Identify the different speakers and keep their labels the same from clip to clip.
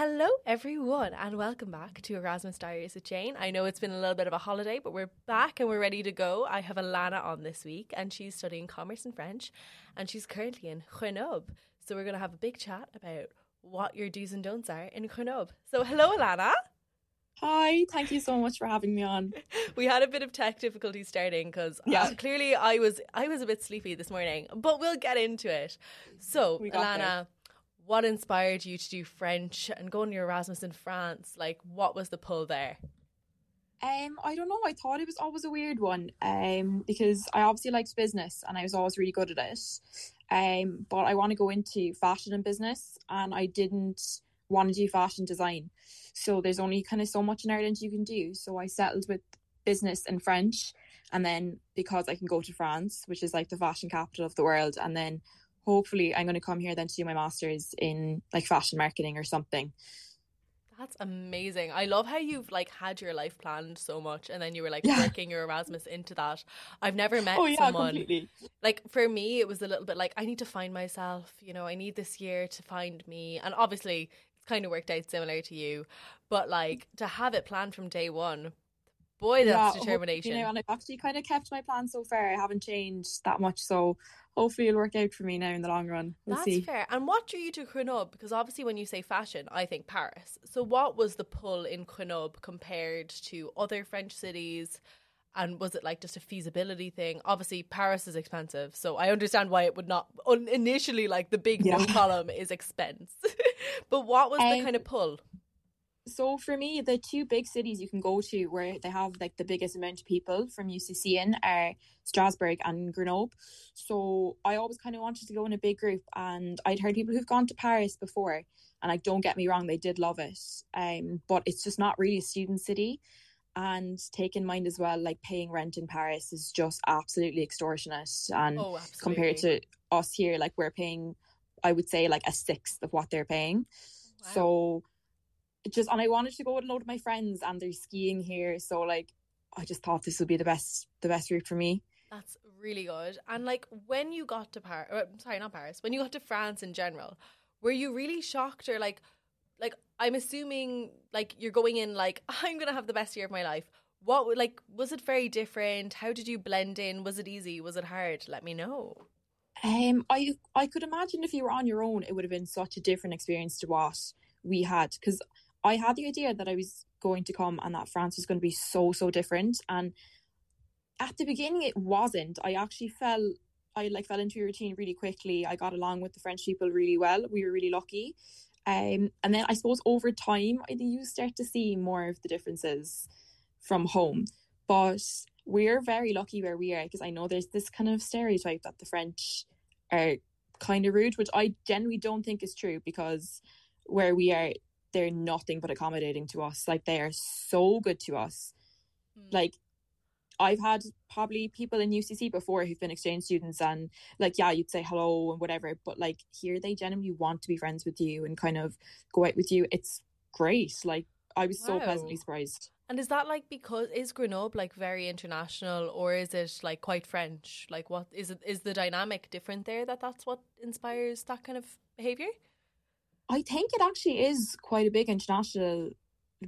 Speaker 1: Hello, everyone, and welcome back to Erasmus Diaries with Jane. I know it's been a little bit of a holiday, but we're back and we're ready to go. I have Alana on this week, and she's studying commerce and French, and she's currently in Grenoble. So we're going to have a big chat about what your do's and don'ts are in Grenoble. So, hello, Alana.
Speaker 2: Hi, thank you so much for having me on.
Speaker 1: we had a bit of tech difficulty starting because yeah. uh, clearly I was I was a bit sleepy this morning, but we'll get into it. So, Alana. There what inspired you to do French and go on your Erasmus in France? Like, what was the pull there?
Speaker 2: Um, I don't know. I thought it was always a weird one. Um, because I obviously liked business and I was always really good at it. Um, but I want to go into fashion and business, and I didn't want to do fashion design. So there's only kind of so much in Ireland you can do. So I settled with business and French, and then because I can go to France, which is like the fashion capital of the world, and then hopefully I'm going to come here then to do my master's in like fashion marketing or something.
Speaker 1: That's amazing. I love how you've like had your life planned so much and then you were like yeah. working your Erasmus into that. I've never met oh, yeah, someone completely. like for me it was a little bit like I need to find myself, you know, I need this year to find me. And obviously it's kind of worked out similar to you, but like to have it planned from day 1 boy that's yeah, determination
Speaker 2: you know and i've actually kind of kept my plan so far i haven't changed that much so hopefully it'll work out for me now in the long run. We'll
Speaker 1: That's
Speaker 2: see.
Speaker 1: fair. And what drew you to Grenoble? Because obviously, when you say fashion, I think Paris. So, what was the pull in Grenoble compared to other French cities? And was it like just a feasibility thing? Obviously, Paris is expensive, so I understand why it would not initially like the big yeah. no column is expense. but what was um, the kind of pull?
Speaker 2: So for me, the two big cities you can go to where they have like the biggest amount of people from UCC in are Strasbourg and Grenoble. So I always kind of wanted to go in a big group, and I'd heard people who've gone to Paris before, and like don't get me wrong, they did love it. Um, but it's just not really a student city. And take in mind as well, like paying rent in Paris is just absolutely extortionate. And oh, compared to us here, like we're paying, I would say, like a sixth of what they're paying. Wow. So just and I wanted to go with a load of my friends and they're skiing here. So like I just thought this would be the best the best route for me.
Speaker 1: That's really good. And like when you got to Paris, uh, sorry, not Paris, when you got to France in general, were you really shocked or like, like I'm assuming like you're going in like I'm gonna have the best year of my life. What like was it very different? How did you blend in? Was it easy? Was it hard? Let me know.
Speaker 2: Um, I I could imagine if you were on your own, it would have been such a different experience to what we had because I had the idea that I was going to come and that France was going to be so so different and at the beginning it wasn't. I actually fell I like fell into a routine really quickly. I got along with the French people really well. We were really lucky. Um and then I suppose over time you start to see more of the differences from home. But we're very lucky where we are because I know there's this kind of stereotype that the French are kind of rude which I generally don't think is true because where we are they're nothing but accommodating to us. Like they are so good to us. Mm. Like I've had probably people in UCC before who've been exchange students and like yeah you'd say hello and whatever but like here they genuinely want to be friends with you and kind of go out with you it's great like I was wow. so pleasantly surprised
Speaker 1: and is that like because is Grenoble like very international or is it like quite French like what is it is the dynamic different there that that's what inspires that kind of behavior
Speaker 2: I think it actually is quite a big international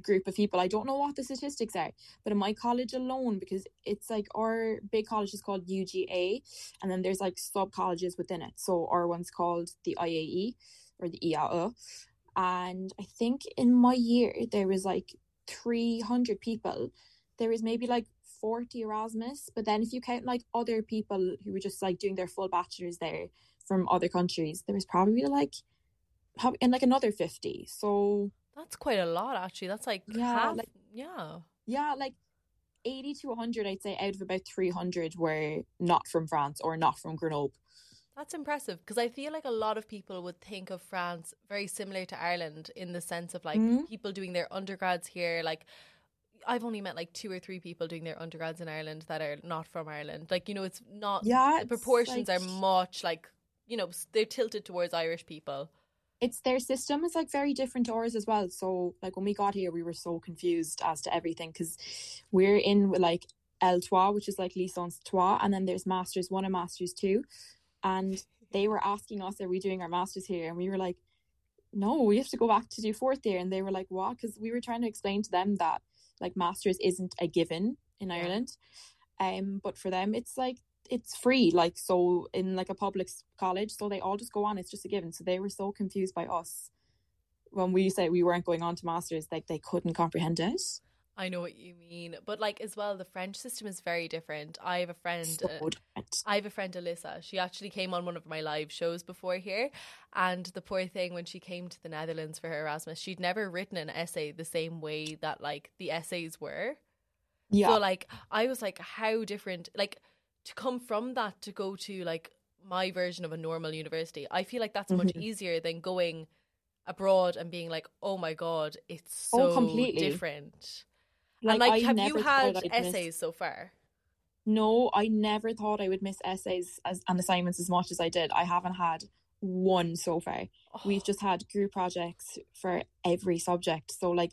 Speaker 2: group of people. I don't know what the statistics are, but in my college alone, because it's like our big college is called UGA, and then there's like sub colleges within it. So our one's called the IAE or the IAE. And I think in my year there was like 300 people. There was maybe like 40 Erasmus, but then if you count like other people who were just like doing their full bachelors there from other countries, there was probably like and like another 50 so
Speaker 1: that's quite a lot actually that's like yeah half, like yeah
Speaker 2: yeah like 80 to 100 i'd say out of about 300 were not from france or not from grenoble
Speaker 1: that's impressive because I feel like a lot of people would think of France very similar to Ireland in the sense of like mm-hmm. people doing their undergrads here. Like, I've only met like two or three people doing their undergrads in Ireland that are not from Ireland. Like, you know, it's not, yeah, the proportions like... are much like, you know, they're tilted towards Irish people
Speaker 2: it's their system is like very different to ours as well. So like when we got here, we were so confused as to everything because we're in like L3, which is like licence trois, and then there's masters one and masters two, and they were asking us, "Are we doing our masters here?" And we were like, no, we have to go back to do fourth year. And they were like, what? Because we were trying to explain to them that like masters isn't a given in yeah. Ireland. Um, but for them, it's like it's free. Like so in like a public college, so they all just go on. It's just a given. So they were so confused by us when we said we weren't going on to masters. Like they couldn't comprehend it.
Speaker 1: I know what you mean, but like as well, the French system is very different. I have a friend. So uh, I have a friend, Alyssa. She actually came on one of my live shows before here, and the poor thing when she came to the Netherlands for her Erasmus, she'd never written an essay the same way that like the essays were. Yeah. So like I was like, how different? Like to come from that to go to like my version of a normal university, I feel like that's mm-hmm. much easier than going abroad and being like, oh my god, it's oh, so oh, completely. different. Like, and like, I have you had essays miss... so far?
Speaker 2: No, I never thought I would miss essays as and assignments as much as I did. I haven't had one so far. Oh. We've just had group projects for every subject. So like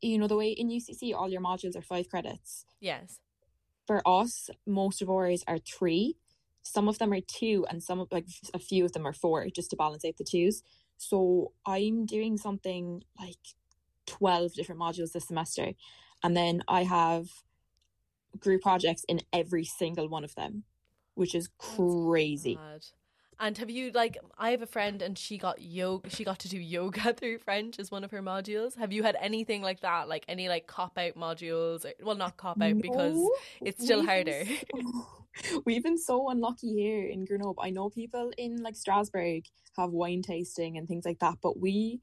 Speaker 2: you know the way in UCC all your modules are 5 credits.
Speaker 1: Yes.
Speaker 2: For us, most of ours are 3. Some of them are 2 and some of like a few of them are 4 just to balance out the twos. So I'm doing something like 12 different modules this semester and then I have group projects in every single one of them, which is crazy.
Speaker 1: And have you like I have a friend and she got yoga she got to do yoga through French as one of her modules. Have you had anything like that? Like any like cop out modules? Or, well not cop out no, because it's still harder.
Speaker 2: So, we've been so unlucky here in Grenoble. I know people in like Strasbourg have wine tasting and things like that, but we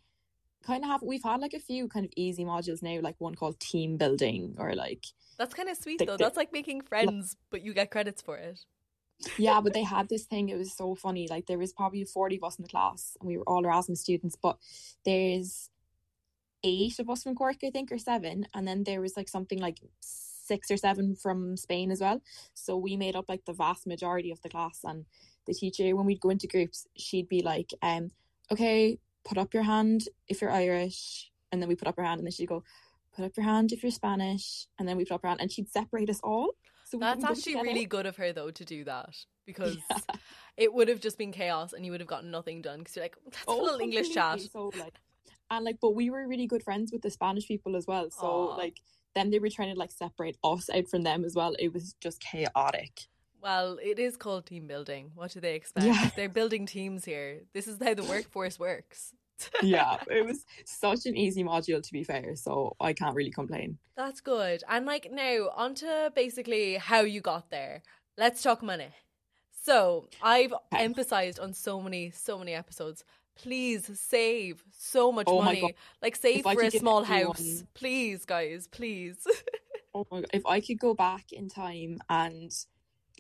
Speaker 2: kind of have we've had like a few kind of easy modules now, like one called team building or like
Speaker 1: that's kind of sweet the, though. That's like making friends, but you get credits for it.
Speaker 2: Yeah, but they had this thing. It was so funny. Like there was probably forty of us in the class, and we were all Erasmus students. But there's eight of us from Cork, I think, or seven, and then there was like something like six or seven from Spain as well. So we made up like the vast majority of the class. And the teacher, when we'd go into groups, she'd be like, um, "Okay, put up your hand if you're Irish, and then we put up our hand, and then she'd go, put up your hand if you're Spanish, and then we put up our hand, and she'd separate us all.
Speaker 1: So that's actually really good of her though to do that because yeah. it would have just been chaos and you would have gotten nothing done because you're like that's oh, a little English chat.
Speaker 2: So like, and like, but we were really good friends with the Spanish people as well. So Aww. like, then they were trying to like separate us out from them as well. It was just chaotic.
Speaker 1: Well, it is called team building. What do they expect? Yeah. They're building teams here. This is how the workforce works.
Speaker 2: yeah, it was such an easy module to be fair, so I can't really complain.
Speaker 1: That's good. And like now, onto basically how you got there. Let's talk money. So I've okay. emphasized on so many, so many episodes. Please save so much oh money. Like save if for a small house. Please, guys, please.
Speaker 2: oh my god. If I could go back in time and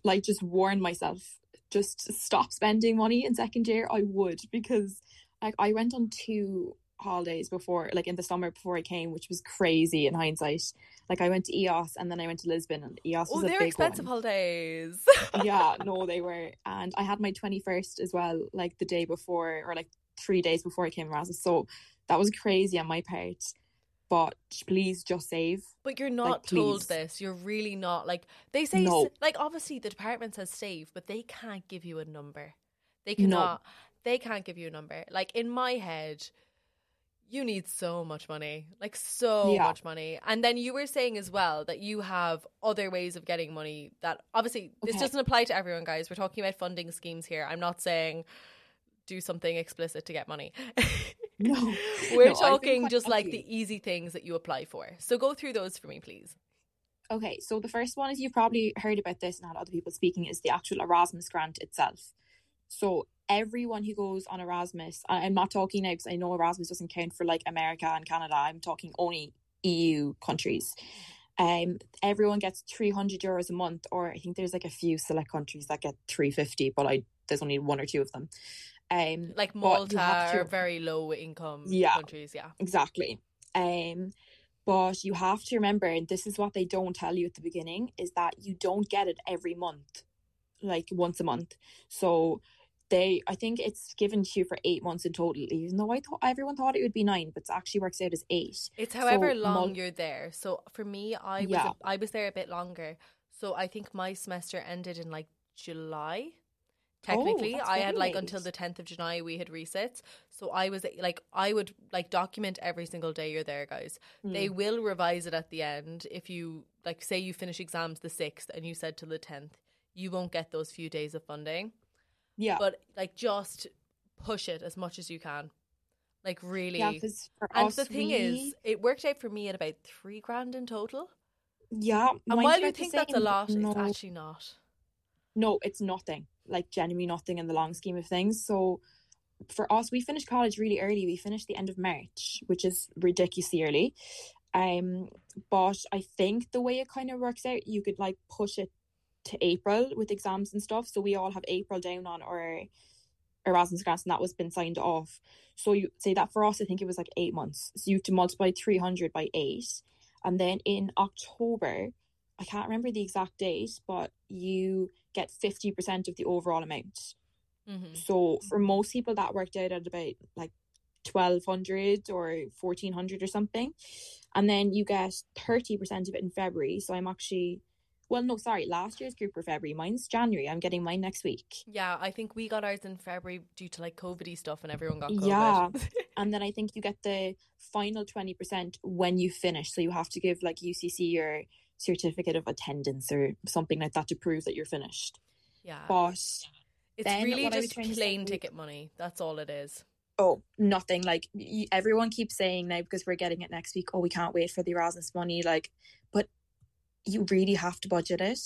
Speaker 2: like just warn myself just stop spending money in second year i would because like i went on two holidays before like in the summer before i came which was crazy in hindsight like i went to Ios and then i went to lisbon and Ios oh, was oh, they're
Speaker 1: expensive
Speaker 2: one.
Speaker 1: holidays
Speaker 2: yeah no they were and i had my 21st as well like the day before or like three days before i came Erasmus so that was crazy on my part but please just save.
Speaker 1: But you're not like, told this. You're really not. Like they say, no. like obviously the department says save, but they can't give you a number. They cannot. No. They can't give you a number. Like in my head, you need so much money, like so yeah. much money. And then you were saying as well that you have other ways of getting money. That obviously okay. this doesn't apply to everyone, guys. We're talking about funding schemes here. I'm not saying do something explicit to get money.
Speaker 2: No.
Speaker 1: We're no, talking just like the easy things that you apply for. So go through those for me, please.
Speaker 2: Okay, so the first one is you've probably heard about this and had other people speaking is the actual Erasmus grant itself. So everyone who goes on Erasmus, I'm not talking now because I know Erasmus doesn't count for like America and Canada. I'm talking only EU countries. Um, everyone gets 300 euros a month, or I think there's like a few select countries that get 350, but I there's only one or two of them. Um,
Speaker 1: like Malta to, very low income yeah, countries, yeah,
Speaker 2: exactly. Um, but you have to remember, and this is what they don't tell you at the beginning, is that you don't get it every month, like once a month. So they, I think it's given to you for eight months in total. Even though I thought everyone thought it would be nine, but it actually works out as eight.
Speaker 1: It's however so, long you're there. So for me, I was yeah. I was there a bit longer. So I think my semester ended in like July technically oh, i had like until the 10th of july we had resets so i was like i would like document every single day you're there guys mm. they will revise it at the end if you like say you finish exams the 6th and you said to the 10th you won't get those few days of funding
Speaker 2: yeah
Speaker 1: but like just push it as much as you can like really
Speaker 2: yeah,
Speaker 1: and the thing we... is it worked out for me at about three grand in total
Speaker 2: yeah
Speaker 1: and while you think that's a lot no. it's actually not
Speaker 2: no it's nothing like genuinely nothing in the long scheme of things. So for us, we finished college really early. We finished the end of March, which is ridiculously early. Um, but I think the way it kind of works out, you could like push it to April with exams and stuff. So we all have April down on our Erasmus grants, and that was been signed off. So you say that for us, I think it was like eight months. So you have to multiply three hundred by eight, and then in October, I can't remember the exact date, but you get 50% of the overall amount. Mm-hmm. So for most people, that worked out at about like 1200 or 1400 or something. And then you get 30% of it in February. So I'm actually, well, no, sorry, last year's group for February. Mine's January. I'm getting mine next week.
Speaker 1: Yeah, I think we got ours in February due to like COVID stuff and everyone got COVID.
Speaker 2: Yeah. and then I think you get the final 20% when you finish. So you have to give like UCC your certificate of attendance or something like that to prove that you're finished.
Speaker 1: Yeah.
Speaker 2: But
Speaker 1: it's really just plane ticket money. That's all it is.
Speaker 2: Oh, nothing. Like everyone keeps saying now because we're getting it next week. Oh, we can't wait for the Erasmus money. Like, but you really have to budget it.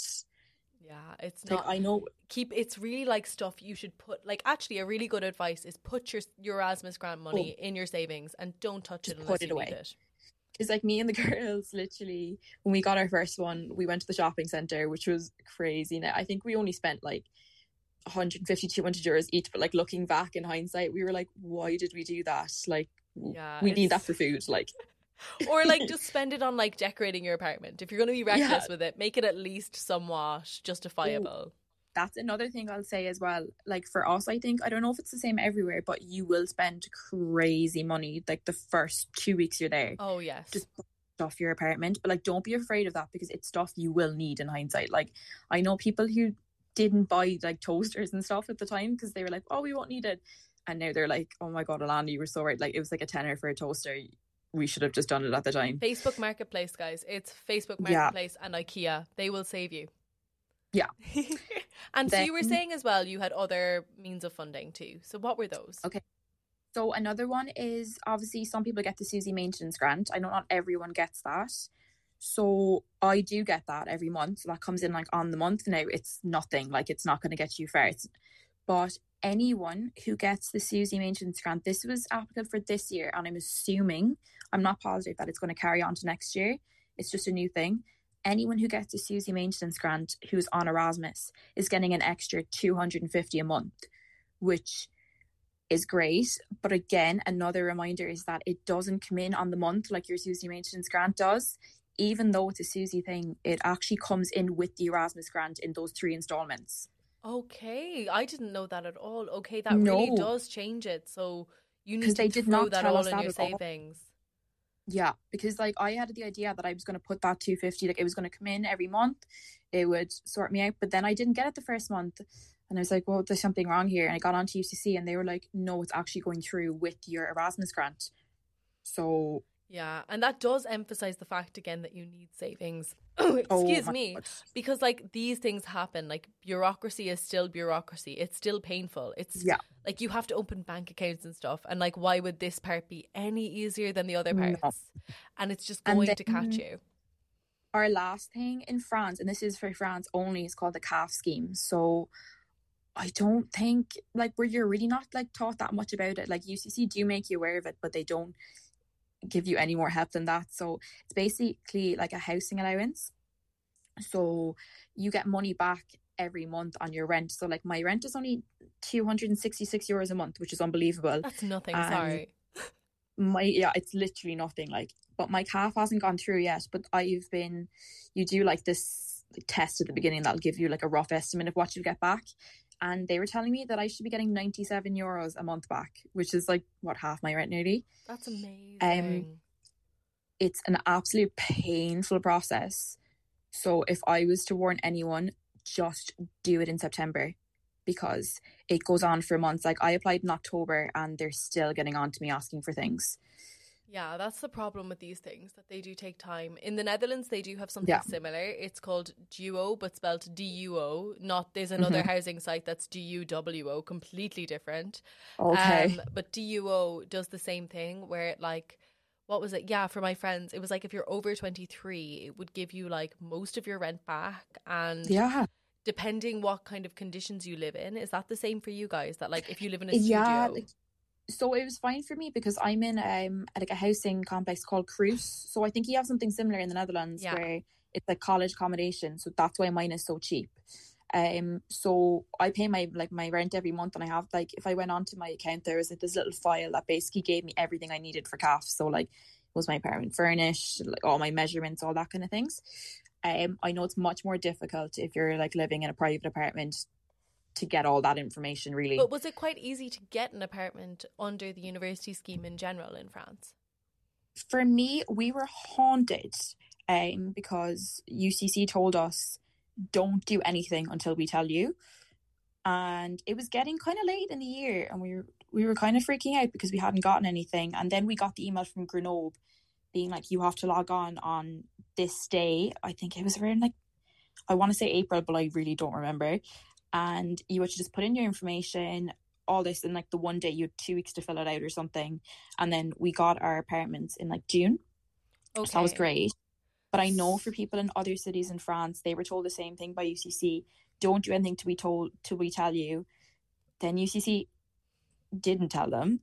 Speaker 1: Yeah, it's not.
Speaker 2: I know.
Speaker 1: Keep. It's really like stuff you should put. Like, actually, a really good advice is put your your Erasmus grant money oh, in your savings and don't touch it unless put it you away. need it
Speaker 2: is like me and the girls literally when we got our first one we went to the shopping center which was crazy now i think we only spent like 150 200 euros each but like looking back in hindsight we were like why did we do that like yeah, we need that for food like
Speaker 1: or like just spend it on like decorating your apartment if you're going to be reckless yeah. with it make it at least somewhat justifiable Ooh
Speaker 2: that's another thing I'll say as well. Like for us, I think I don't know if it's the same everywhere, but you will spend crazy money like the first two weeks you're there.
Speaker 1: Oh yes,
Speaker 2: just off your apartment. But like, don't be afraid of that because it's stuff you will need in hindsight. Like, I know people who didn't buy like toasters and stuff at the time because they were like, "Oh, we won't need it," and now they're like, "Oh my god, Alana, you were so right." Like, it was like a tenner for a toaster. We should have just done it at the time.
Speaker 1: Facebook Marketplace, guys. It's Facebook Marketplace yeah. and IKEA. They will save you.
Speaker 2: Yeah.
Speaker 1: and then, so you were saying as well you had other means of funding too. So what were those?
Speaker 2: Okay. So another one is obviously some people get the SUSI maintenance grant. I know not everyone gets that. So I do get that every month. So that comes in like on the month. Now it's nothing. Like it's not going to get you far. It's, but anyone who gets the SUSI maintenance grant, this was applicable for this year, and I'm assuming I'm not positive that it's going to carry on to next year. It's just a new thing anyone who gets a SUSI maintenance grant who's on Erasmus is getting an extra 250 a month, which is great. But again, another reminder is that it doesn't come in on the month like your SUSI maintenance grant does. Even though it's a SUSI thing, it actually comes in with the Erasmus grant in those three installments.
Speaker 1: Okay, I didn't know that at all. Okay, that no. really does change it. So you need to they did not that all in your savings.
Speaker 2: Yeah, because like I had the idea that I was going to put that 250 like it was going to come in every month. It would sort me out, but then I didn't get it the first month. And I was like, well, there's something wrong here. And I got onto UCC and they were like, no, it's actually going through with your Erasmus grant. So
Speaker 1: yeah, and that does emphasize the fact again that you need savings. Oh, excuse oh me, God. because like these things happen. Like bureaucracy is still bureaucracy. It's still painful. It's yeah. Like you have to open bank accounts and stuff. And like, why would this part be any easier than the other parts? No. And it's just going then, to catch you.
Speaker 2: Our last thing in France, and this is for France only, is called the CAF scheme. So I don't think like where you're really not like taught that much about it. Like UCC do make you aware of it, but they don't give you any more help than that. So it's basically like a housing allowance. So you get money back every month on your rent. So like my rent is only 266 euros a month, which is unbelievable.
Speaker 1: That's nothing, sorry.
Speaker 2: My yeah, it's literally nothing like but my CAF hasn't gone through yet, but I've been you do like this test at the beginning that'll give you like a rough estimate of what you'll get back and they were telling me that I should be getting 97 euros a month back, which is like what half my rent nearly.
Speaker 1: That's amazing. Um,
Speaker 2: it's an absolute painful process. So if I was to warn anyone, just do it in September because it goes on for months. Like I applied in October and they're still getting on to me asking for things.
Speaker 1: Yeah, that's the problem with these things that they do take time. In the Netherlands, they do have something yeah. similar. It's called Duo, but spelled D U O. Not there's another mm-hmm. housing site that's D U W O, completely different.
Speaker 2: Okay, um,
Speaker 1: but D U O does the same thing where it like what was it? Yeah, for my friends, it was like if you're over 23, it would give you like most of your rent back. And
Speaker 2: yeah,
Speaker 1: depending what kind of conditions you live in, is that the same for you guys? That like if you live in a studio, yeah, like,
Speaker 2: so it was fine for me because I'm in um like a housing complex called CROUS. So I think you have something similar in the Netherlands yeah. where it's like college accommodation. So that's why mine is so cheap. Um so I pay my like my rent every month and I have like if I went onto my account there was like this little file that basically gave me everything I needed for CAF. So like was my apartment furnished, like all my measurements, all that kind of things. Um I know it's much more difficult if you're like living in a private apartment to get all that information really.
Speaker 1: But was it quite easy to get an apartment under the university scheme in general in France?
Speaker 2: For me, we were haunted um, because UCC told us don't do anything until we tell you. And it was getting kind of late in the year and we were we were kind of freaking out because we hadn't gotten anything. And then we got the email from Grenoble being like, you have to log on on this day. I think it was around like I want to say April, but I really don't remember and you were to just put in your information all this in like the one day you had two weeks to fill it out or something and then we got our apartments in like june. Okay. so that was great. But i know for people in other cities in france they were told the same thing by ucc don't do anything to be told till we tell you. Then ucc didn't tell them.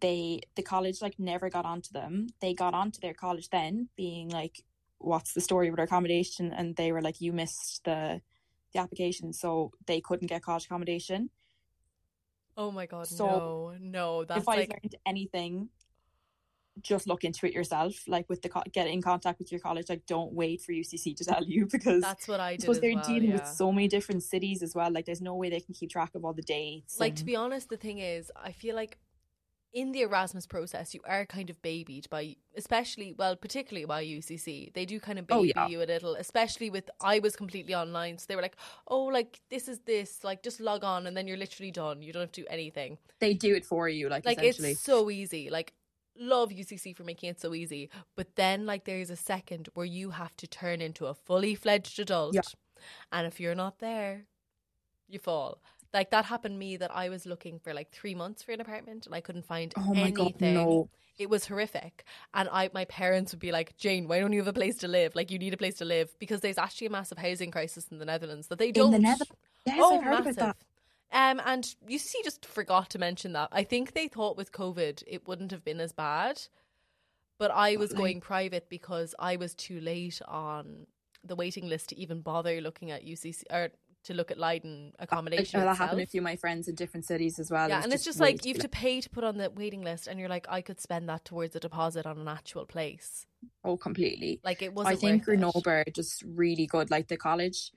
Speaker 2: They the college like never got onto them. They got onto their college then being like what's the story with our accommodation? And they were like you missed the the application, so they couldn't get college accommodation.
Speaker 1: Oh my god! So no, no. That's
Speaker 2: if I
Speaker 1: like...
Speaker 2: learned anything, just look into it yourself. Like with the co- get in contact with your college. Like don't wait for UCC to tell you because
Speaker 1: that's what I
Speaker 2: did.
Speaker 1: Because
Speaker 2: they're
Speaker 1: well,
Speaker 2: dealing
Speaker 1: yeah.
Speaker 2: with so many different cities as well. Like there's no way they can keep track of all the dates.
Speaker 1: Like and... to be honest, the thing is, I feel like in the Erasmus process, you are kind of babied by, especially, well, particularly by UCC. They do kind of oh, baby oh, yeah. you a little, especially with, I was completely online. So they were like, oh, like, this is this, like, just log on and then you're literally done. You don't have to do anything.
Speaker 2: They do it for you, like,
Speaker 1: like it's so easy. Like, love UCC for making it so easy. But then, like, there's a second where you have to turn into a fully fledged adult. Yeah. And if you're not there, you fall like that happened me that I was looking for like three months for an apartment and I couldn't find oh my anything. God, no. It was horrific. And I my parents would be like, Jane, why don't you have a place to live? Like you need a place to live because there's actually a massive housing crisis in the Netherlands that they don't
Speaker 2: In the Netherlands. Yes, oh, I've heard massive. about that.
Speaker 1: Um, and UCC just forgot to mention that. I think they thought with COVID it wouldn't have been as bad. But I was going private because I was too late on the waiting list to even bother looking at UCC or to look at Leiden accommodation. Uh, that
Speaker 2: happened to a few of my friends in different cities as well.
Speaker 1: Yeah, it and it's just like you have to pay to put on the waiting list, and you're like, I could spend that towards a deposit on an actual place.
Speaker 2: Oh, completely.
Speaker 1: Like it was.
Speaker 2: I think Grenoble are just really good. Like the college,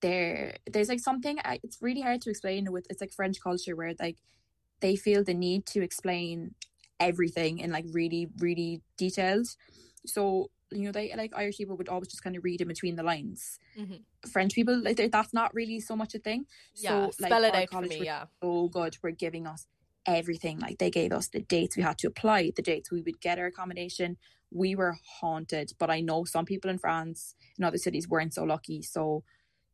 Speaker 2: there, there's like something. It's really hard to explain with. It's like French culture where like they feel the need to explain everything in like really, really detailed. So you know, they like Irish people would always just kind of read in between the lines. Mm-hmm. French people, like that's not really so much a thing.
Speaker 1: Yeah, so, spell it out for me. Yeah,
Speaker 2: so good. We're giving us everything. Like they gave us the dates we had to apply, the dates we would get our accommodation. We were haunted, but I know some people in France in other cities weren't so lucky. So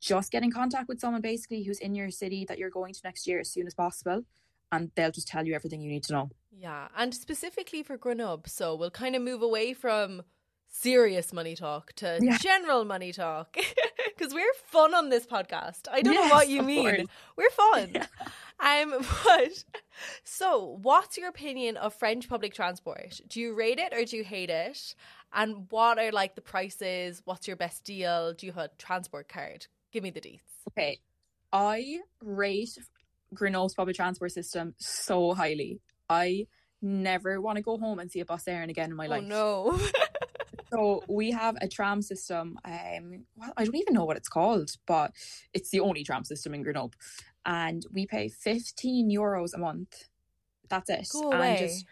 Speaker 2: just get in contact with someone basically who's in your city that you're going to next year as soon as possible and they'll just tell you everything you need to know.
Speaker 1: Yeah, and specifically for Grenoble, so we'll kind of move away from serious money talk to yeah. general money talk because we're fun on this podcast. I don't yes, know what you mean. We're fun. Yeah. Um, but so, what's your opinion of French public transport? Do you rate it or do you hate it? And what are like the prices? What's your best deal? Do you have a transport card? Give me the deets.
Speaker 2: Okay, I rate Grenoble's public transport system so highly. I never want to go home and see a bus Éireann again in my
Speaker 1: oh,
Speaker 2: life.
Speaker 1: No.
Speaker 2: so we have a tram system. Um, well, I don't even know what it's called, but it's the only tram system in Grenoble, and we pay fifteen euros a month. That's it.
Speaker 1: Go away.
Speaker 2: And just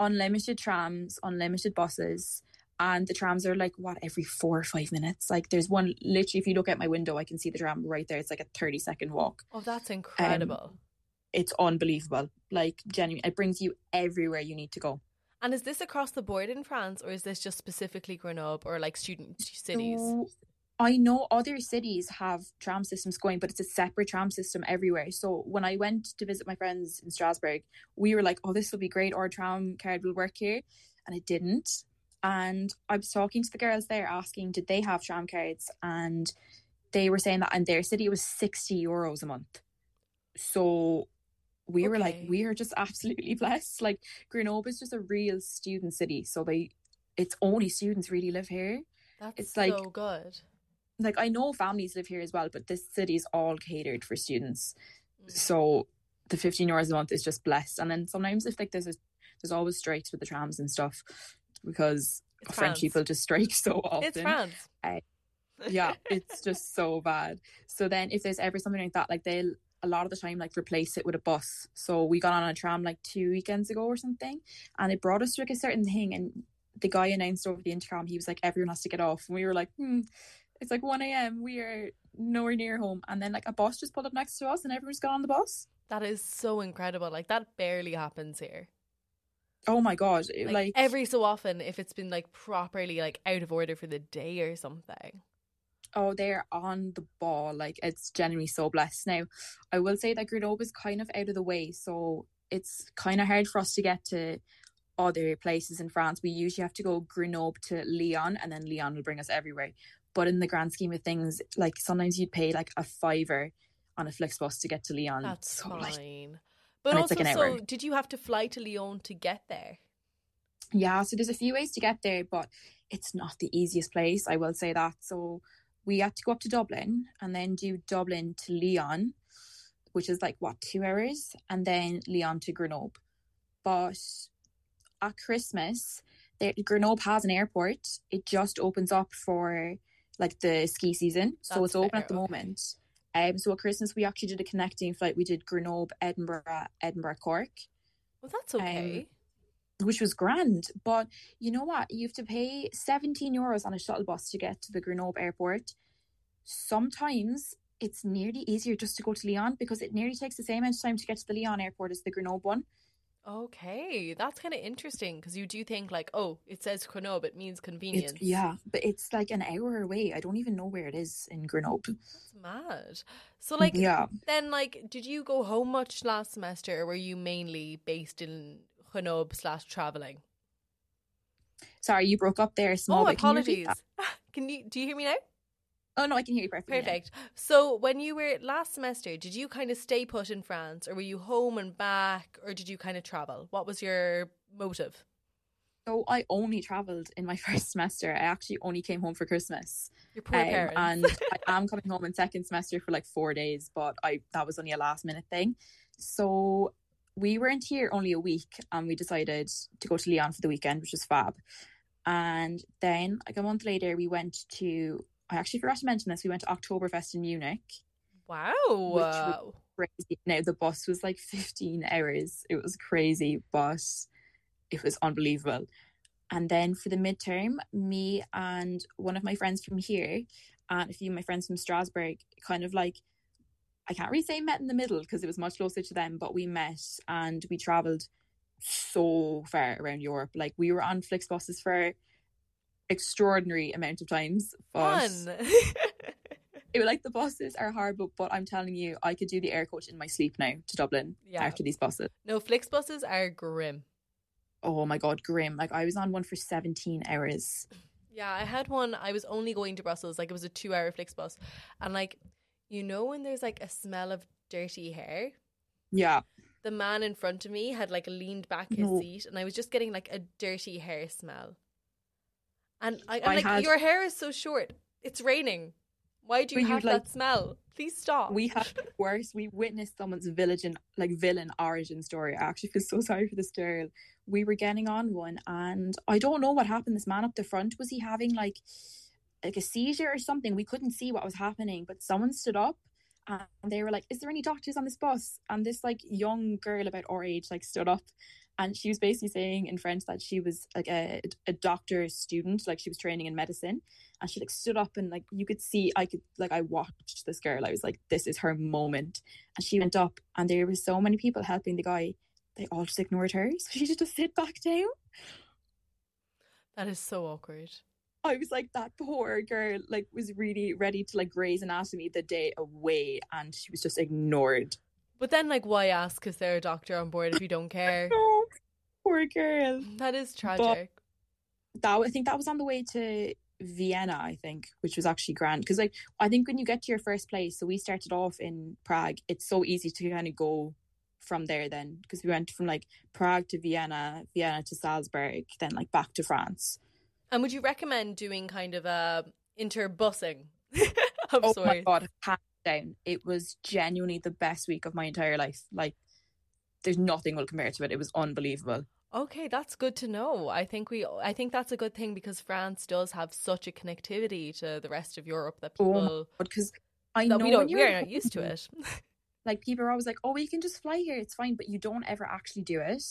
Speaker 2: unlimited trams, unlimited buses, and the trams are like what every four or five minutes. Like there's one literally, if you look at my window, I can see the tram right there. It's like a thirty second walk.
Speaker 1: Oh, that's incredible. Um,
Speaker 2: it's unbelievable. Like genuine, it brings you everywhere you need to go.
Speaker 1: And is this across the board in France, or is this just specifically Grenoble or like student cities? So,
Speaker 2: I know other cities have tram systems going, but it's a separate tram system everywhere. So when I went to visit my friends in Strasbourg, we were like, "Oh, this will be great. Our tram card will work here," and it didn't. And I was talking to the girls there, asking, "Did they have tram cards?" And they were saying that in their city it was sixty euros a month. So we okay. were like, we are just absolutely blessed. Like Grenoble is just a real student city, so they, it's only students really live here.
Speaker 1: That's it's like so good
Speaker 2: like I know families live here as well, but this city is all catered for students. Mm. So the 15 euros a month is just blessed. And then sometimes if like there's a, there's always strikes with the trams and stuff because it's French France. people just strike so often.
Speaker 1: It's France. Uh,
Speaker 2: yeah, it's just so bad. So then if there's ever something like that, like they'll a lot of the time like replace it with a bus. So we got on a tram like two weekends ago or something, and it brought us to like a certain thing, and the guy announced over the intercom he was like everyone has to get off, and we were like, hmm, it's like 1 a.m. We are nowhere near home. And then like a bus just pulled up next to us and everyone's got on the bus.
Speaker 1: That is so incredible. Like that barely happens here.
Speaker 2: Oh my god. Like, like
Speaker 1: every so often if it's been like properly like out of order for the day or something.
Speaker 2: Oh, they're on the ball. Like it's genuinely so blessed. Now, I will say that Grenoble is kind of out of the way, so it's kind of hard for us to get to other places in France. We usually have to go Grenoble to Lyon, and then Lyon will bring us everywhere. But in the grand scheme of things, like sometimes you'd pay like a fiver on a Flixbus to get to Lyon.
Speaker 1: That's so, fine. Like, but also, like so did you have to fly to Lyon to get there?
Speaker 2: Yeah, so there's a few ways to get there, but it's not the easiest place. I will say that. So we had to go up to Dublin and then do Dublin to Lyon, which is like what two hours, and then Lyon to Grenoble. But at Christmas, there, Grenoble has an airport. It just opens up for like the ski season. That's so it's open fair, at the okay. moment. Um, so at Christmas we actually did a connecting flight. We did Grenoble, Edinburgh, Edinburgh, Cork.
Speaker 1: Well, that's okay.
Speaker 2: Um, which was grand, but you know what? You have to pay seventeen euros on a shuttle bus to get to the Grenoble airport. Sometimes it's nearly easier just to go to Lyon because it nearly takes the same amount of time to get to the Lyon airport as the Grenoble one.
Speaker 1: Okay, that's kind of interesting because you do think like, oh, it says Grenoble, it means convenience.
Speaker 2: It's, yeah, but it's like an hour away. I don't even know where it is in Grenoble.
Speaker 1: That's mad. So, like, yeah. Then, like, did you go home much last semester, or were you mainly based in Grenoble slash traveling?
Speaker 2: Sorry, you broke up there. Small.
Speaker 1: Oh, apologies. Can you? Do you hear me now?
Speaker 2: Oh no, I can hear you perfectly.
Speaker 1: Perfect. So when you were last semester, did you kind of stay put in France or were you home and back or did you kind of travel? What was your motive?
Speaker 2: So I only travelled in my first semester. I actually only came home for Christmas.
Speaker 1: Your poor um, parents.
Speaker 2: and I am coming home in second semester for like four days, but I that was only a last minute thing. So we weren't here only a week and we decided to go to Lyon for the weekend, which was fab. And then like a month later we went to I actually forgot to mention this. We went to Oktoberfest in Munich.
Speaker 1: Wow.
Speaker 2: crazy. Now the bus was like 15 hours. It was crazy, but it was unbelievable. And then for the midterm, me and one of my friends from here and a few of my friends from Strasbourg kind of like I can't really say met in the middle because it was much closer to them, but we met and we travelled so far around Europe. Like we were on Flixbuses for extraordinary amount of times.
Speaker 1: But
Speaker 2: Fun. it was like the buses are horrible, but I'm telling you, I could do the Aircoach in my sleep now to Dublin yeah. after these buses.
Speaker 1: No, Flixbuses are grim.
Speaker 2: Oh my god, grim! Like I was on one for 17 hours.
Speaker 1: Yeah, I had one. I was only going to Brussels. Like it was a two-hour Flixbus, and like you know when there's like a smell of dirty hair.
Speaker 2: Yeah.
Speaker 1: The man in front of me had like leaned back his no. seat, and I was just getting like a dirty hair smell. And I, I like had, your hair is so short. It's raining. Why do you have like, that smell? Please stop.
Speaker 2: We had worse. We witnessed someone's village and like villain origin story. I actually feel so sorry for this girl. We were getting on one, and I don't know what happened. This man up the front was he having like like a seizure or something? We couldn't see what was happening, but someone stood up and they were like, "Is there any doctors on this bus?" And this like young girl about our age like stood up and she was basically saying in French that she was like a, a doctor's student, like she was training in medicine, and she like stood up and like you could see, I could like I watched this girl. I was like, this is her moment, and she went up, and there were so many people helping the guy. They all just ignored her, so she just sit back down.
Speaker 1: That is so awkward.
Speaker 2: I was like, that poor girl, like, was really ready to like Grey's Anatomy the day away, and she was just ignored.
Speaker 1: But then, like, why ask? Is there a doctor on board if you don't care?
Speaker 2: no, poor girl.
Speaker 1: That is tragic.
Speaker 2: But that I think that was on the way to Vienna, I think, which was actually grand because, like, I think when you get to your first place, so we started off in Prague. It's so easy to kind of go from there then because we went from like Prague to Vienna, Vienna to Salzburg, then like back to France.
Speaker 1: And would you recommend doing kind of a interbusing?
Speaker 2: oh my god, hands down. It was genuinely the best week of my entire life. Like there's nothing will compare to it. It was unbelievable.
Speaker 1: Okay, that's good to know. I think we I think that's a good thing because France does have such a connectivity to the rest of Europe that oh people
Speaker 2: because I know
Speaker 1: we don't we are not used to it.
Speaker 2: like people are always like, "Oh, we can just fly here. It's fine," but you don't ever actually do it.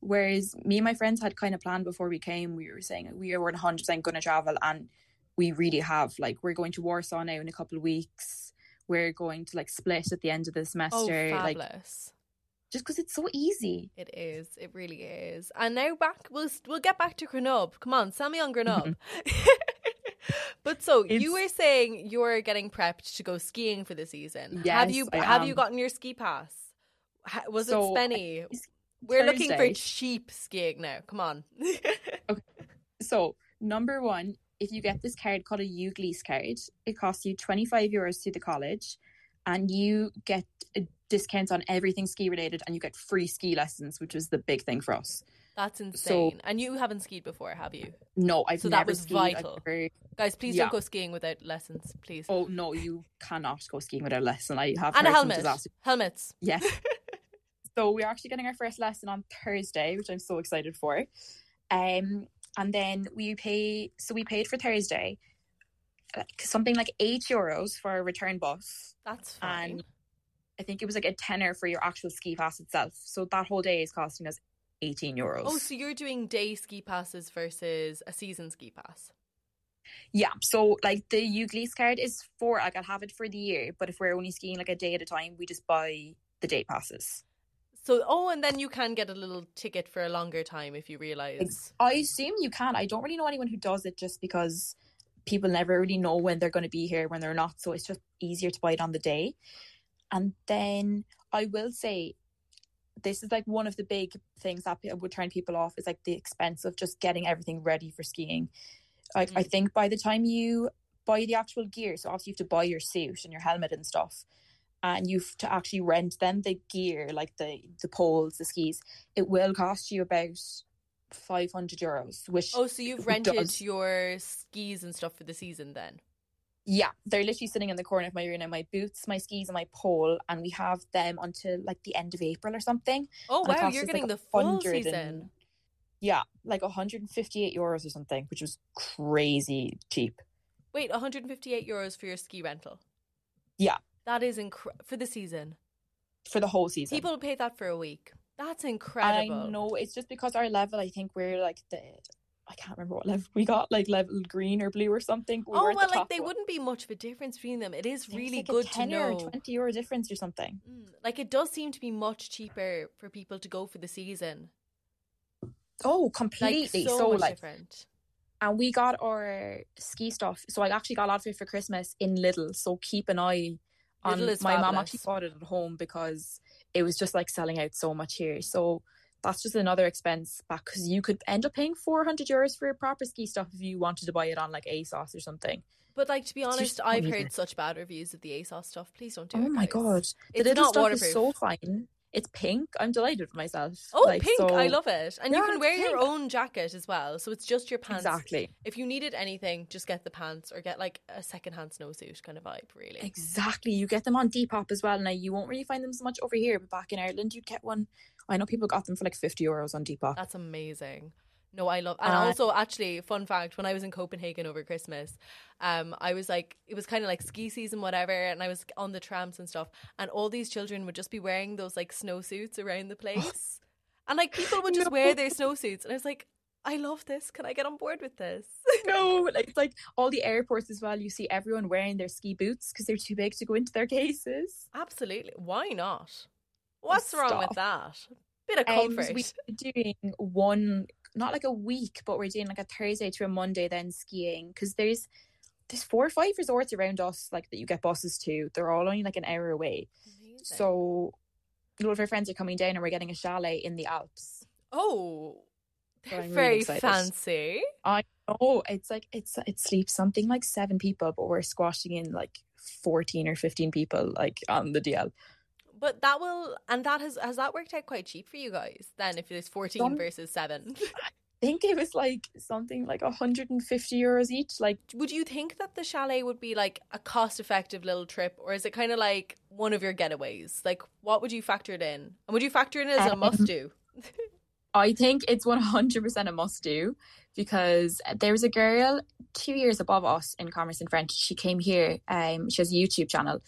Speaker 2: Whereas me and my friends had kind of planned before we came. We were saying we were 100 percent going to travel, and we really have. Like we're going to Warsaw now in a couple of weeks. We're going to like split at the end of the semester.
Speaker 1: Oh,
Speaker 2: like just because it's so easy.
Speaker 1: It is. It really is. And now back. We'll we'll get back to Grenoble. Come on, sell me on Grenoble. Mm-hmm. but so it's, you were saying you're getting prepped to go skiing for the season.
Speaker 2: Yes,
Speaker 1: have you
Speaker 2: I
Speaker 1: have
Speaker 2: am.
Speaker 1: you gotten your ski pass? Was
Speaker 2: so,
Speaker 1: it spenny? We're
Speaker 2: Thursday.
Speaker 1: looking for cheap skiing now. Come on.
Speaker 2: okay. So number one, if you get this card called a UGLEASE card, it costs you 25 euros to the college and you get uh, a discount on everything ski related and you get free ski lessons, which was the big thing for us.
Speaker 1: That's insane. So, and you haven't skied before, have you?
Speaker 2: No, I've
Speaker 1: so
Speaker 2: never
Speaker 1: that was
Speaker 2: skied.
Speaker 1: vital.
Speaker 2: Never...
Speaker 1: Guys, please
Speaker 2: Yeah.
Speaker 1: don't go skiing without lessons, please.
Speaker 2: Oh no, you cannot go skiing without a lesson. I have
Speaker 1: and a helmet. Helmets.
Speaker 2: Yes. so we're actually getting our first lesson on Thursday, which I'm so excited for. Um, and then we pay. So we paid for Thursday, like something like eight euros for a return bus.
Speaker 1: That's fine.
Speaker 2: And I think it was like a tenner for your actual ski pass itself. So that whole day is costing us 18 euros.
Speaker 1: oh, so you're doing day ski passes versus a season ski pass.
Speaker 2: yeah. So like the UGLEASE card is for like I'll have it for the year, but if we're only skiing like a day at a time, we just buy the day passes.
Speaker 1: So, oh, and then you can get a little ticket for a longer time if you realize.
Speaker 2: I assume you can. I don't really know anyone who does it just because people never really know when they're going to be here, when they're not. So it's just easier to buy it on the day. And then I will say, this is like one of the big things that would turn people off is like the expense of just getting everything ready for skiing. Like I
Speaker 1: Mm.
Speaker 2: think by the time you buy the actual gear, so obviously you have to buy your suit and your helmet and stuff, and you've to actually rent them the gear, like the the poles, the skis. It will cost you about five hundred euros, which
Speaker 1: Oh, so you've rented
Speaker 2: does.
Speaker 1: your skis and stuff for the season then?
Speaker 2: Yeah, they're literally sitting in the corner of my room now. My boots, my skis, and my pole, and we have them until like the end of April or something.
Speaker 1: Oh,
Speaker 2: And
Speaker 1: wow, you're getting
Speaker 2: like,
Speaker 1: the full season.
Speaker 2: and- Yeah, like 158 euros or something, which was crazy cheap.
Speaker 1: Wait, 158 euros for your ski rental?
Speaker 2: Yeah.
Speaker 1: That is incredible. For the season.
Speaker 2: for the whole season.
Speaker 1: People pay that for a week. That's incredible.
Speaker 2: I know it's just because our level. I think we're like the. I can't remember what level we got, like level green or blue or something. We
Speaker 1: oh,
Speaker 2: at the
Speaker 1: well, like they
Speaker 2: one.
Speaker 1: wouldn't be much of a difference between them. It is
Speaker 2: There's
Speaker 1: really
Speaker 2: like
Speaker 1: good
Speaker 2: a
Speaker 1: to
Speaker 2: 10
Speaker 1: know.
Speaker 2: or 20 euro difference or something.
Speaker 1: Mm, Like it does seem to be much cheaper for people to go for the season.
Speaker 2: Oh,
Speaker 1: Like
Speaker 2: completely.
Speaker 1: so,
Speaker 2: so
Speaker 1: much
Speaker 2: like
Speaker 1: different.
Speaker 2: and we got our ski stuff. So I actually got a lot of it for Christmas in Lidl. So keep an eye on.
Speaker 1: Lidl is
Speaker 2: my mom actually bought it at home because it was just like selling out so much here. So that's just another expense back because you could end up paying four hundred euros for proper ski stuff if you wanted to buy it on like ASOS or something.
Speaker 1: But like to be honest, I've
Speaker 2: amazing.
Speaker 1: heard such bad reviews of the ASOS stuff. Please don't do
Speaker 2: oh
Speaker 1: it.
Speaker 2: my
Speaker 1: guys.
Speaker 2: god, the
Speaker 1: It's
Speaker 2: Lidl
Speaker 1: not
Speaker 2: stuff
Speaker 1: waterproof.
Speaker 2: is so fine. It's pink. I'm delighted with myself.
Speaker 1: Oh,
Speaker 2: Like,
Speaker 1: pink!
Speaker 2: so-
Speaker 1: I love it, and you can wear your own jacket as well. So it's just your pants.
Speaker 2: Exactly.
Speaker 1: If you needed anything, just get the pants or get like a secondhand snowsuit kind of vibe. Really.
Speaker 2: Exactly. You get them on Depop as well. Now you won't really find them so much over here, but back in Ireland you'd get one. I know people got them for like fifty euros on Depop.
Speaker 1: That's amazing. No, I love, and
Speaker 2: Uh,
Speaker 1: also actually, fun fact: when I was in Copenhagen over Christmas, um, I was like, it was kind of like ski season, whatever, and I was on the trams and stuff, and all these children would just be wearing those like snowsuits around the place, And like people would just no. wear their snowsuits, and I was like, I love this. Can I get on board with this?
Speaker 2: no, like it's like all the airports as well. You see everyone wearing their ski boots because they're too big to go into their cases.
Speaker 1: Absolutely. Why not? What's Stop. wrong with that? Bit of comfort. Um,
Speaker 2: we're doing one, not like a week, but we're doing like a Thursday to a Monday then skiing because there's there's four or five resorts around us like that you get buses to. They're all only like an hour away. Amazing. So a lot of our friends are coming down and we're getting a chalet in the Alps.
Speaker 1: Oh, they're very really fancy.
Speaker 2: I know it's like it's it sleeps something like seven people, but we're squashing in like fourteen or fifteen people like on the DL.
Speaker 1: But that will and that has has that worked out quite cheap for you guys then if it is fourteen Some, versus seven.
Speaker 2: I think it was like something like 150 euros each. Like
Speaker 1: would you think that the chalet would be like a cost effective little trip or is it kind of like one of your getaways? Like what would you factor it in? And would you factor it in as um, a must do?
Speaker 2: I think it's 100% a must do because there was a girl two years above us in commerce and French. She came here. Um, she has a YouTube channel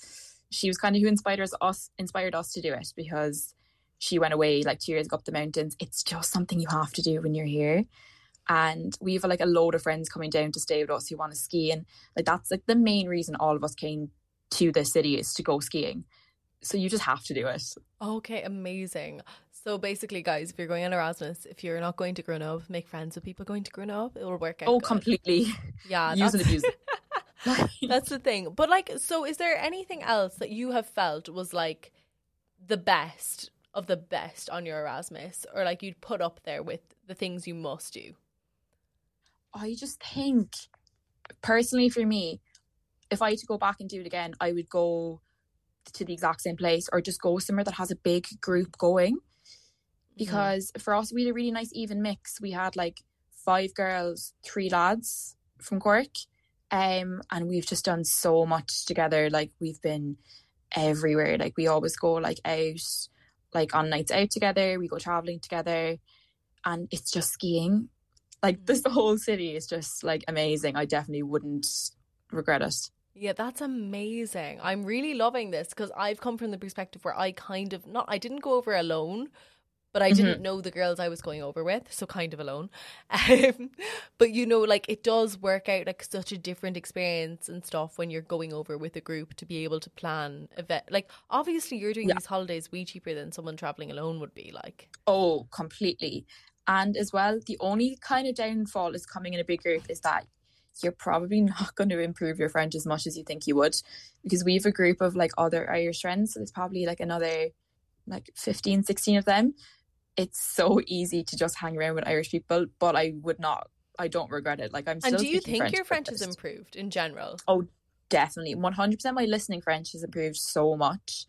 Speaker 2: she was kind of who inspired us inspired us to do it because she went away like two years ago up the mountains. It's just something you have to do when you're here. And we have like a load of friends coming down to stay with us who want to ski. And like that's like the main reason all of us came to the city is to go skiing. So you just have to do it.
Speaker 1: Okay, amazing. So basically, guys, if you're going on Erasmus, if you're not going to Grenoble, make friends with people going to Grenoble. It will work out.
Speaker 2: Oh,
Speaker 1: good.
Speaker 2: completely.
Speaker 1: Yeah, use and abuse. That's the thing. But like, so is there anything else that you have felt was like the best of the best on your Erasmus, or like you'd put up there with the things you must do?
Speaker 2: I just think, personally, for me, if I had to go back and do it again, I would go to the exact same place or just go somewhere that has a big group going. Mm-hmm. Because mm. for us, we had a really nice even mix. We had like five girls, three lads from Cork um, and we've just done so much together. Like we've been everywhere. Like we always go like out, like on nights out together. We go traveling together, and it's just skiing. Like this, the whole city is just like amazing. I definitely wouldn't regret it.
Speaker 1: Yeah, that's amazing. I'm really loving this because I've come from the perspective where I kind of not I didn't go over alone, but I didn't mm-hmm. know the girls I was going over with, so kind of alone. Um, but you know, like it does work out like such a different experience and stuff when you're going over with a group to be able to plan event. Like obviously, you're doing yeah. these holidays way cheaper than someone traveling alone would be. Like
Speaker 2: oh, completely. And as well, the only kind of downfall is coming in a big group is that you're probably not going to improve your French as much as you think you would, because we have a group of like other Irish friends. So there's probably like another like 15, 16 of them it's so easy to just hang around with Irish people, but I would not. I don't regret it. Like I'm.
Speaker 1: So And do you think French your French has improved in general?
Speaker 2: Oh, definitely, one hundred percent. My listening French has improved so much.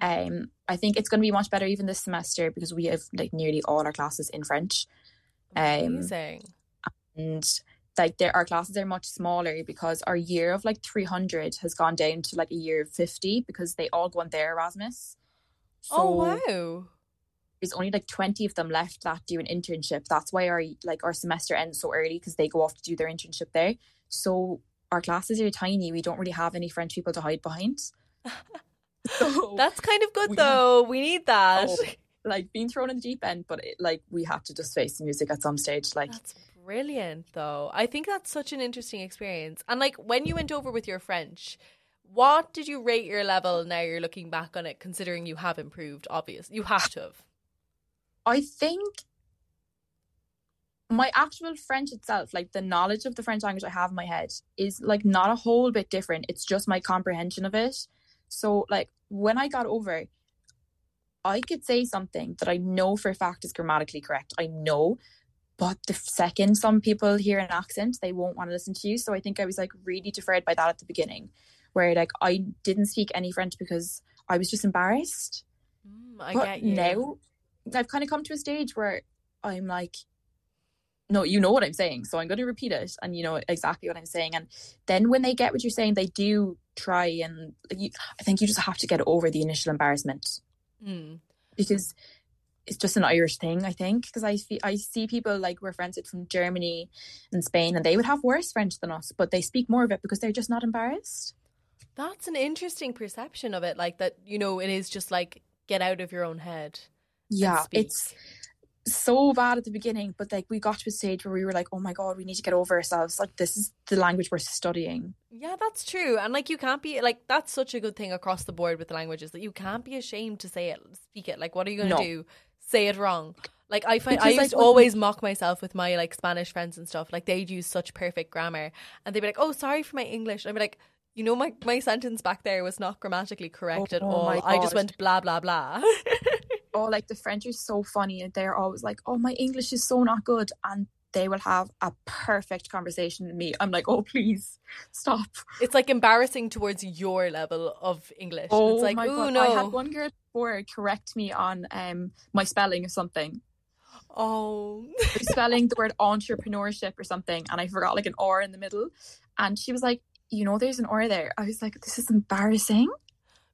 Speaker 2: Um, I think it's going to be much better even this semester because we have like nearly all our classes in French.
Speaker 1: Um, Amazing.
Speaker 2: And like there, our classes are much smaller because our year of like three hundred has gone down to like a year of fifty because they all go on their Erasmus.
Speaker 1: So, oh wow!
Speaker 2: There's only like 20 of them left that do an internship. That's why our like our semester ends so early because they go off to do their internship there. So our classes are tiny. We don't really have any french people to hide behind.
Speaker 1: So that's kind of good we though. Have, we need that. Oh,
Speaker 2: like being thrown in the deep end but it, like we have to just face the music at some stage like
Speaker 1: that's brilliant though. I think that's such an interesting experience. And like when you went over with your french what did you rate your level now you're looking back on it considering you have improved obviously you have to have
Speaker 2: I think my actual French itself, like the knowledge of the French language I have in my head, is like not a whole bit different. It's just my comprehension of it. So, like, when I got over, I could say something that I know for a fact is grammatically correct. I know. But the second some people hear an accent, they won't want to listen to you. So I think I was like really deferred by that at the beginning, where like I didn't speak any French because I was just embarrassed.
Speaker 1: Mm, I but get you.
Speaker 2: Now I've kind of come to a stage where I'm like, no, you know what I'm saying, so I'm going to repeat it, and you know exactly what I'm saying. And then when they get what you're saying, they do try, and you, I think you just have to get over the initial embarrassment
Speaker 1: mm.
Speaker 2: because it's just an Irish thing, I think. Because I see, I see people like we're friends with from Germany and Spain, and they would have worse French than us, but they speak more of it because they're just not embarrassed.
Speaker 1: That's an interesting perception of it, like that. You know, it is just like get out of your own head
Speaker 2: yeah it's so bad at the beginning, but like we got to a stage where we were like, oh my god, we need to get over ourselves. Like this is the language we're studying.
Speaker 1: Yeah, that's true. And like you can't be like that's such a good thing across the board with the languages that you can't be ashamed to say it, speak it. Like what are you gonna no. do? Say it wrong. Like I find because, I used like, to always mock myself with my like Spanish friends and stuff. Like they'd use such perfect grammar and they'd be like, Oh, sorry for my English. And I'd be like, you know my, my sentence back there was not grammatically correct oh, at all. I just went blah blah blah.
Speaker 2: oh, like the French are so funny. And they're always like, "Oh, my English is so not good," and they will have a perfect conversation with me. I'm like, "Oh, please stop."
Speaker 1: It's like embarrassing towards your level of English.
Speaker 2: Oh
Speaker 1: it's like,
Speaker 2: my god!
Speaker 1: No.
Speaker 2: I had one girl before correct me on um my spelling of something.
Speaker 1: Oh,
Speaker 2: spelling the word entrepreneurship or something, and I forgot like an R in the middle, and she was like, "You know, there's an R there." I was like, "This is embarrassing."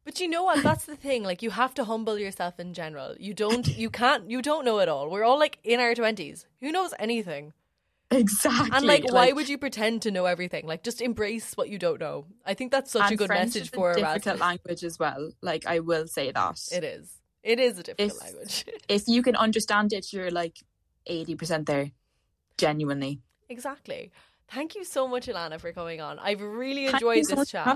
Speaker 1: But you know what? That's the thing. Like you have to humble yourself in general. You don't. You can't. You don't know it all. We're all like in our twenties. Who knows anything?
Speaker 2: Exactly.
Speaker 1: And like, why would you pretend to know everything? Like, just embrace what you don't know. I think that's such a good
Speaker 2: French
Speaker 1: message for
Speaker 2: a difficult language as well. Like, I will say that
Speaker 1: it is. It is a difficult if, language.
Speaker 2: if you can understand it, you're like eighty percent there. Genuinely.
Speaker 1: Exactly. Thank you so much, Ilana, for coming on. I've really enjoyed this chat,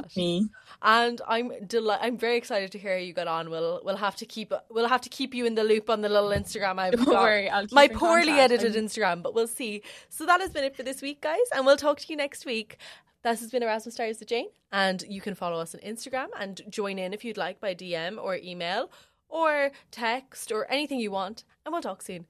Speaker 1: and I'm deli- I'm very excited to hear how you got on. We'll we'll have to keep we'll have to keep you in the loop on the little Instagram I've
Speaker 2: Don't
Speaker 1: got.
Speaker 2: Worry,
Speaker 1: my poorly contact. edited Instagram, but we'll see. So that has been it for this week, guys, and we'll talk to you next week. This has been Erasmus Stars with Jane, and you can follow us on Instagram and join in if you'd like by DM or email or text or anything you want, and we'll talk soon.